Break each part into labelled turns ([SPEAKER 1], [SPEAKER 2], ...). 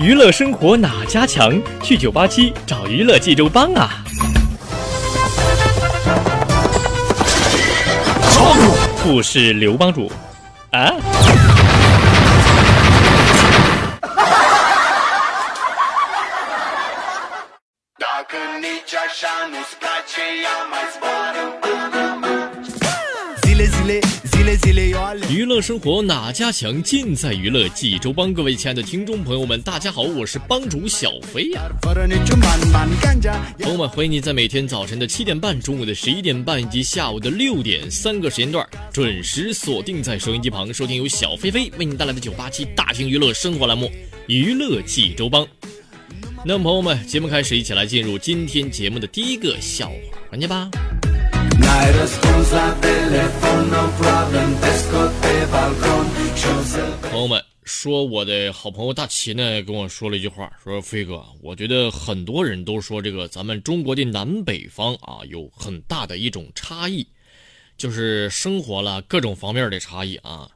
[SPEAKER 1] 娱乐生活哪家强？去九八七找娱乐济州帮啊！不是刘帮主啊。娱乐生活哪家强？尽在娱乐济州帮。各位亲爱的听众朋友们，大家好，我是帮主小飞呀。朋友们，欢迎你在每天早晨的七点半、中午的十一点半以及下午的六点三个时间段，准时锁定在收音机旁，收听由小飞飞为你带来的九八七大型娱乐生活栏目《娱乐济州帮》。那么，朋友们，节目开始，一起来进入今天节目的第一个笑话环节吧。朋友们说，我的好朋友大齐呢跟我说了一句话，说飞哥，我觉得很多人都说这个咱们中国的南北方啊有很大的一种差异，就是生活了各种方面的差异啊。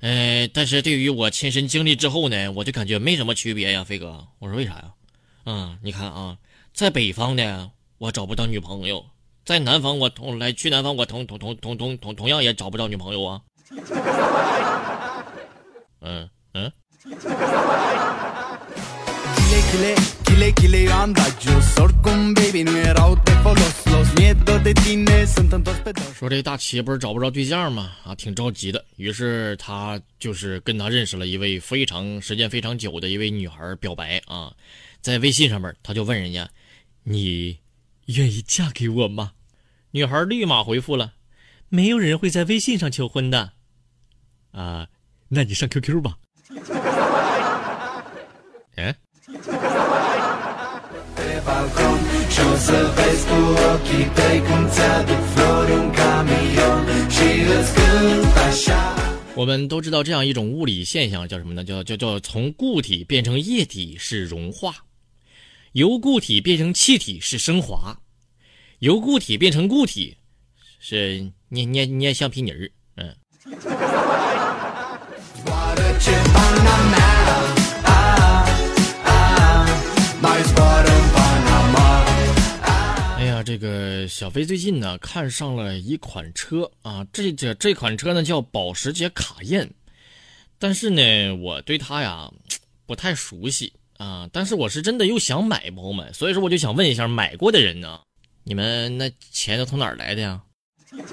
[SPEAKER 1] 哎，但是对于我亲身经历之后呢，我就感觉没什么区别呀，飞哥。我说为啥呀？啊，你看啊，在北方呢，我找不到女朋友；在南方，我同来去南方，我同同同同同同同样也找不着女朋友啊。嗯 嗯。说这大齐不是找不着对象吗？啊，挺着急的。于是他就是跟他认识了一位非常时间非常久的一位女孩表白啊。在微信上面，他就问人家：“你愿意嫁给我吗？”女孩立马回复了：“没有人会在微信上求婚的。”啊，那你上 QQ 吧。嗯。我们都知道这样一种物理现象叫什么呢？叫叫叫从固体变成液体是融化。由固体变成气体是升华，由固体变成固体是捏捏捏橡皮泥儿。嗯。哎呀，这个小飞最近呢看上了一款车啊，这这这款车呢叫保时捷卡宴，但是呢我对它呀不太熟悉。啊！但是我是真的又想买，朋友们，所以说我就想问一下买过的人呢，你们那钱都从哪儿来的呀？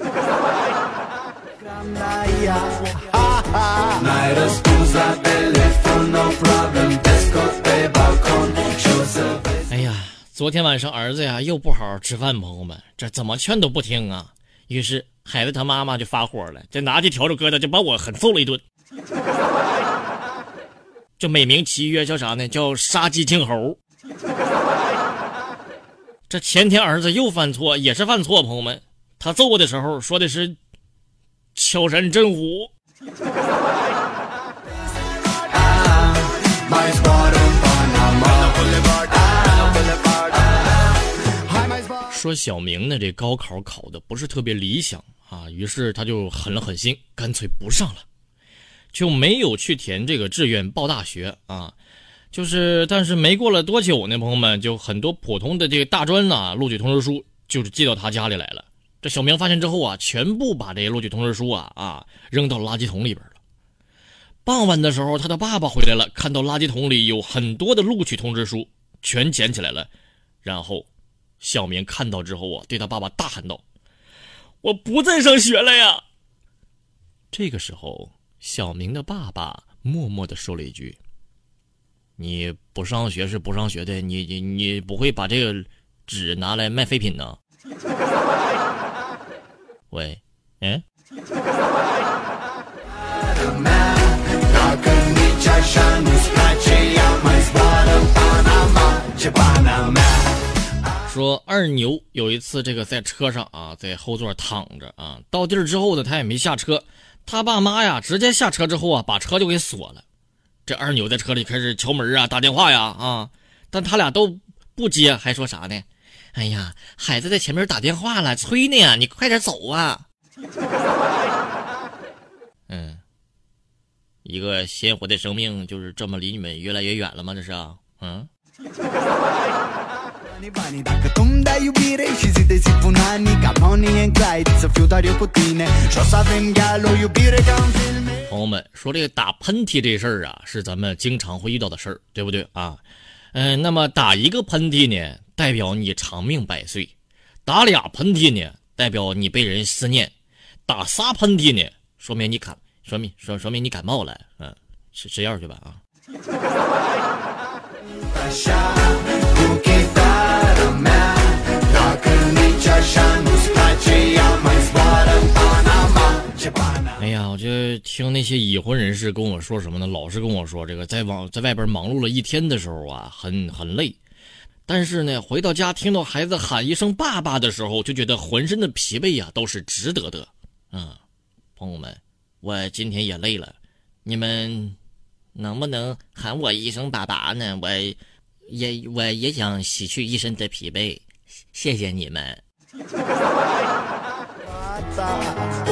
[SPEAKER 1] 哎呀，昨天晚上儿子呀又不好好吃饭，朋友们，这怎么劝都不听啊。于是孩子他妈妈就发火了，就拿起笤帚疙瘩就把我狠揍了一顿。就美名其曰叫啥呢？叫杀鸡儆猴。这前天儿子又犯错，也是犯错。朋友们，他揍我的时候说的是“敲山震虎 ”。说小明呢，这高考考的不是特别理想啊，于是他就狠了狠心，干脆不上了。就没有去填这个志愿报大学啊，就是，但是没过了多久呢，朋友们就很多普通的这个大专呐录取通知书就是寄到他家里来了。这小明发现之后啊，全部把这些录取通知书啊啊扔到垃圾桶里边了。傍晚的时候，他的爸爸回来了，看到垃圾桶里有很多的录取通知书，全捡起来了。然后，小明看到之后啊，对他爸爸大喊道：“我不再上学了呀！”这个时候。小明的爸爸默默的说了一句：“你不上学是不上学的，你你你不会把这个纸拿来卖废品呢？” 喂，嗯。说二牛有一次这个在车上啊，在后座躺着啊，到地儿之后呢，他也没下车，他爸妈呀直接下车之后啊，把车就给锁了。这二牛在车里开始敲门啊，打电话呀啊，但他俩都不接，还说啥呢？哎呀，孩子在前面打电话了，催呢呀，你快点走啊！嗯，一个鲜活的生命就是这么离你们越来越远了吗？这是，嗯。朋友们说这个打喷嚏这事儿啊，是咱们经常会遇到的事儿，对不对啊？嗯，那么打一个喷嚏呢，代表你长命百岁；打俩喷嚏呢，代表你被人思念；打仨喷嚏呢，说明你感，说明说说明你感冒了。嗯，吃吃药去吧啊。听那些已婚人士跟我说什么呢？老是跟我说，这个在网在外边忙碌了一天的时候啊，很很累。但是呢，回到家听到孩子喊一声“爸爸”的时候，就觉得浑身的疲惫呀都是值得的。嗯，朋友们，我今天也累了，你们能不能喊我一声“爸爸”呢？我也我也想洗去一身的疲惫，谢谢你们。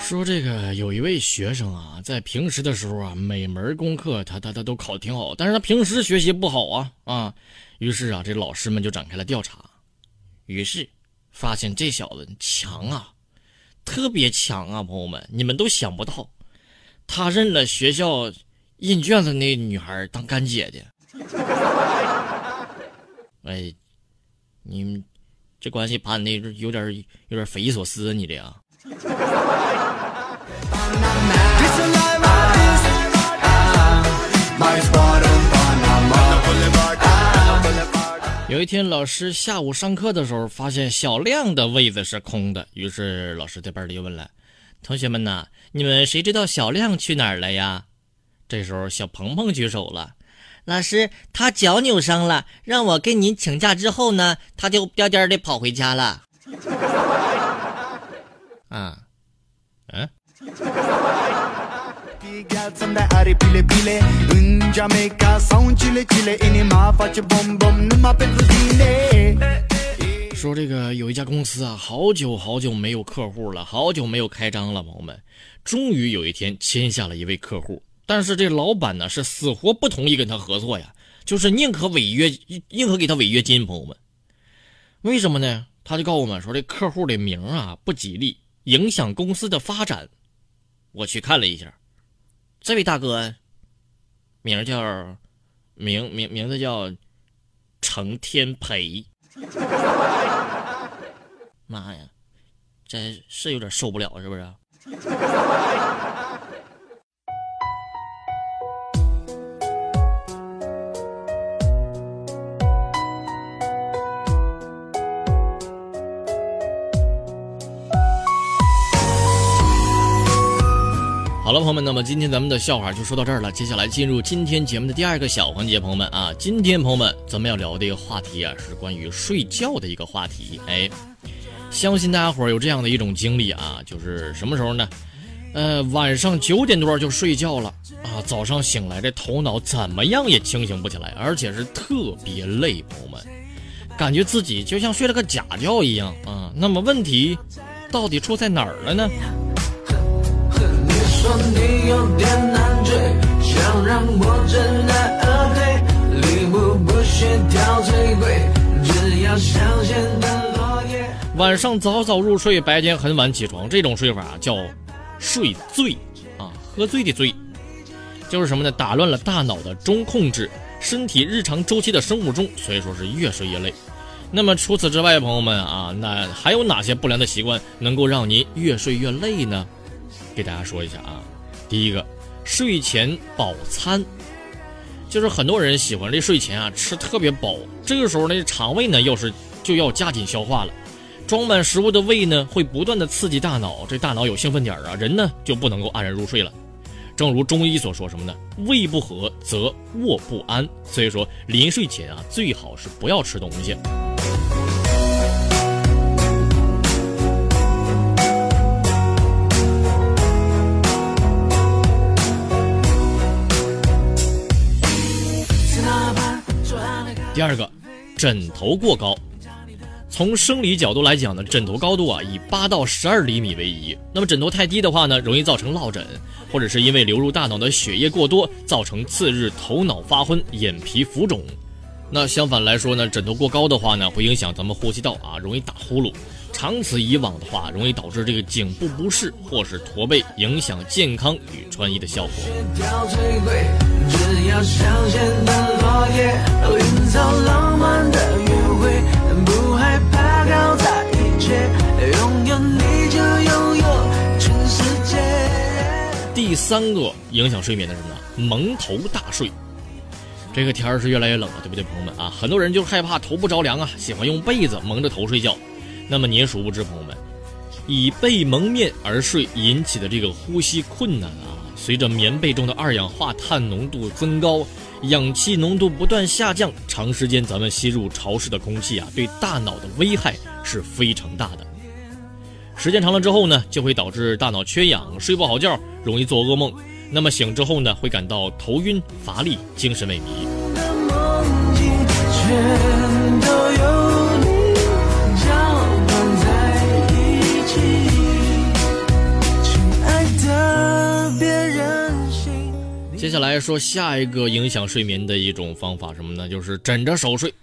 [SPEAKER 1] 说这个有一位学生啊，在平时的时候啊，每门功课他他他都考挺好，但是他平时学习不好啊啊，于是啊，这老师们就展开了调查，于是发现这小子强啊，特别强啊，朋友们，你们都想不到，他认了学校印卷子那女孩当干姐姐。哎，你们。这关系攀的有点有点匪夷所思，你这样。有一天，老师下午上课的时候，发现小亮的位子是空的，于是老师在班里问了：“同学们呐，你们谁知道小亮去哪儿了呀？”这时候，小鹏鹏举手了。老师，他脚扭伤了，让我跟您请假。之后呢，他就颠颠的跑回家了。啊，嗯。说这个有一家公司啊，好久好久没有客户了，好久没有开张了，朋友们，终于有一天签下了一位客户。但是这老板呢是死活不同意跟他合作呀，就是宁可违约，宁可给他违约金。朋友们，为什么呢？他就告诉我们说，这客户的名啊不吉利，影响公司的发展。我去看了一下，这位大哥名叫名名名字叫程天培。妈呀，这是有点受不了，是不是？好了，朋友们，那么今天咱们的笑话就说到这儿了。接下来进入今天节目的第二个小环节，朋友们啊，今天朋友们咱们要聊的一个话题啊，是关于睡觉的一个话题。哎，相信大家伙儿有这样的一种经历啊，就是什么时候呢？呃，晚上九点多就睡觉了啊，早上醒来这头脑怎么样也清醒不起来，而且是特别累，朋友们，感觉自己就像睡了个假觉一样啊。那么问题到底出在哪儿了呢？有点难追，想让我知难而退，礼物不需挑最贵，只要香榭的落叶。晚上早早入睡，白天很晚起床，这种睡法叫睡醉啊，喝醉的醉，就是什么呢？打乱了大脑的中控制，身体日常周期的生物钟，所以说是越睡越累。那么除此之外，朋友们啊，那还有哪些不良的习惯能够让您越睡越累呢？给大家说一下啊，第一个，睡前饱餐，就是很多人喜欢这睡前啊吃特别饱，这个时候呢肠胃呢要是就要加紧消化了，装满食物的胃呢会不断的刺激大脑，这大脑有兴奋点啊，人呢就不能够安然入睡了。正如中医所说什么呢？胃不和则卧不安。所以说临睡前啊，最好是不要吃东西。第二个，枕头过高。从生理角度来讲呢，枕头高度啊以八到十二厘米为宜。那么枕头太低的话呢，容易造成落枕，或者是因为流入大脑的血液过多，造成次日头脑发昏、眼皮浮肿。那相反来说呢，枕头过高的话呢，会影响咱们呼吸道啊，容易打呼噜。长此以往的话，容易导致这个颈部不适或是驼背，影响健康与穿衣的效果。第三个影响睡眠的是什么？蒙头大睡。这个天儿是越来越冷了，对不对，朋友们啊？很多人就害怕头部着凉啊，喜欢用被子蒙着头睡觉。那么你也殊不知，朋友们，以被蒙面而睡引起的这个呼吸困难啊，随着棉被中的二氧化碳浓度增高，氧气浓度不断下降，长时间咱们吸入潮湿的空气啊，对大脑的危害是非常大的。时间长了之后呢，就会导致大脑缺氧，睡不好觉，容易做噩梦。那么醒之后呢，会感到头晕、乏力、精神萎靡。接下来说下一个影响睡眠的一种方法，什么呢？就是枕着手睡。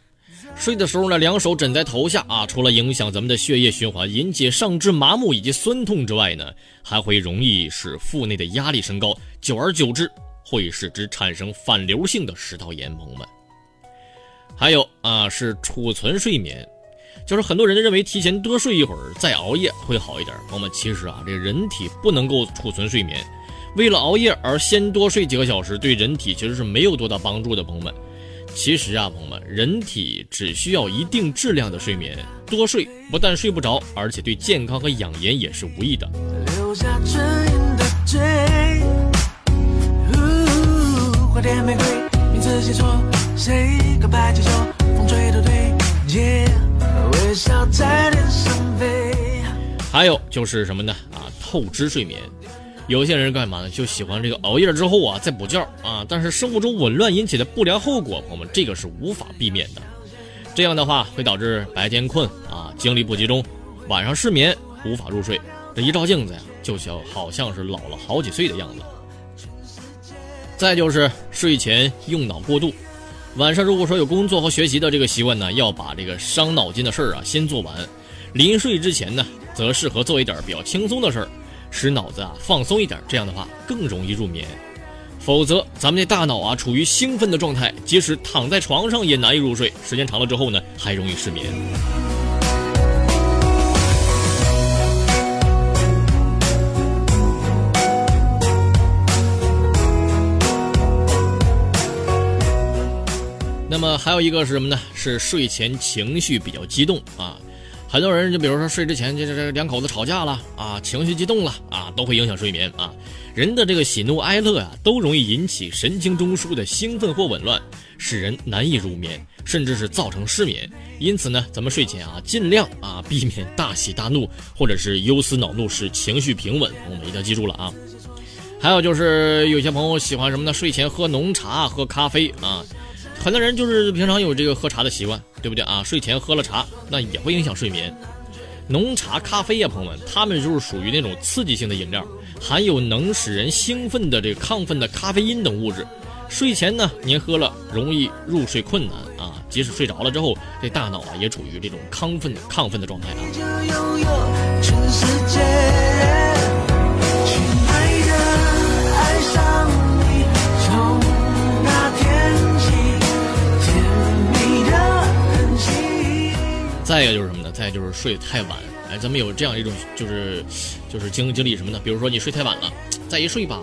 [SPEAKER 1] 睡的时候呢，两手枕在头下啊，除了影响咱们的血液循环，引起上肢麻木以及酸痛之外呢，还会容易使腹内的压力升高，久而久之会使之产生反流性的食道炎。朋友们，还有啊，是储存睡眠，就是很多人认为提前多睡一会儿再熬夜会好一点。朋友们，其实啊，这人体不能够储存睡眠。为了熬夜而先多睡几个小时，对人体其实是没有多大帮助的。朋友们，其实啊，朋友们，人体只需要一定质量的睡眠，多睡不但睡不着，而且对健康和养颜也是无益的。还有就是什么呢？啊，透支睡眠。有些人干嘛呢？就喜欢这个熬夜之后啊再补觉啊，但是生物钟紊乱引起的不良后果，朋友们，这个是无法避免的。这样的话会导致白天困啊，精力不集中，晚上失眠，无法入睡。这一照镜子呀，就像好像是老了好几岁的样子。再就是睡前用脑过度，晚上如果说有工作和学习的这个习惯呢，要把这个伤脑筋的事儿啊先做完。临睡之前呢，则适合做一点比较轻松的事儿。使脑子啊放松一点，这样的话更容易入眠。否则，咱们这大脑啊处于兴奋的状态，即使躺在床上也难以入睡。时间长了之后呢，还容易失眠。那么还有一个是什么呢？是睡前情绪比较激动啊。很多人就比如说睡之前，这这这两口子吵架了啊，情绪激动了啊，都会影响睡眠啊。人的这个喜怒哀乐啊，都容易引起神经中枢的兴奋或紊乱，使人难以入眠，甚至是造成失眠。因此呢，咱们睡前啊，尽量啊避免大喜大怒，或者是忧思恼怒，使情绪平稳。我们一定要记住了啊。还有就是有些朋友喜欢什么呢？睡前喝浓茶、喝咖啡啊。很多人就是平常有这个喝茶的习惯，对不对啊？睡前喝了茶，那也会影响睡眠。浓茶、咖啡呀，朋友们，他们就是属于那种刺激性的饮料，含有能使人兴奋的这个亢奋的咖啡因等物质。睡前呢，您喝了容易入睡困难啊，即使睡着了之后，这大脑啊也处于这种亢奋、亢奋的状态啊。再一个就是什么呢？再就是睡太晚。哎，咱们有这样一种，就是就是经经历什么呢？比如说你睡太晚了，再一睡吧，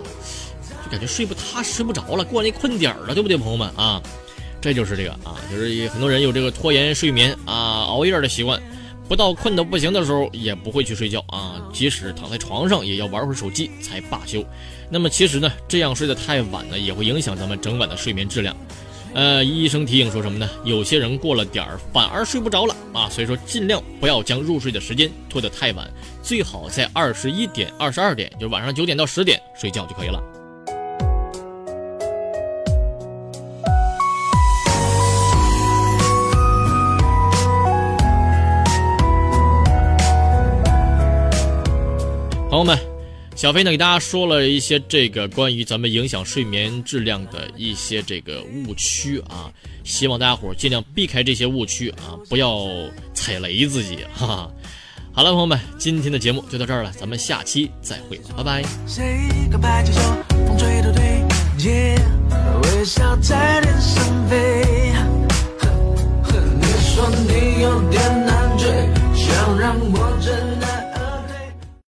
[SPEAKER 1] 就感觉睡不踏实，睡不着了，过了那困点了，对不对，朋友们啊？这就是这个啊，就是很多人有这个拖延睡眠啊、熬夜的习惯，不到困得不行的时候，也不会去睡觉啊。即使躺在床上，也要玩会儿手机才罢休。那么其实呢，这样睡得太晚呢，也会影响咱们整晚的睡眠质量。呃，医生提醒说什么呢？有些人过了点儿反而睡不着了啊。所以说，尽量不要将入睡的时间拖得太晚，最好在二十一点、二十二点，就晚上九点到十点睡觉就可以了。朋友们，小飞呢给大家说了一些这个关于咱们影响睡眠质量的一些这个误区啊，希望大家伙尽量避开这些误区啊，不要踩雷自己哈哈。好了，朋友们，今天的节目就到这儿了，咱们下期再会，拜拜。微笑在天上飞，你说你有点难追，想让我。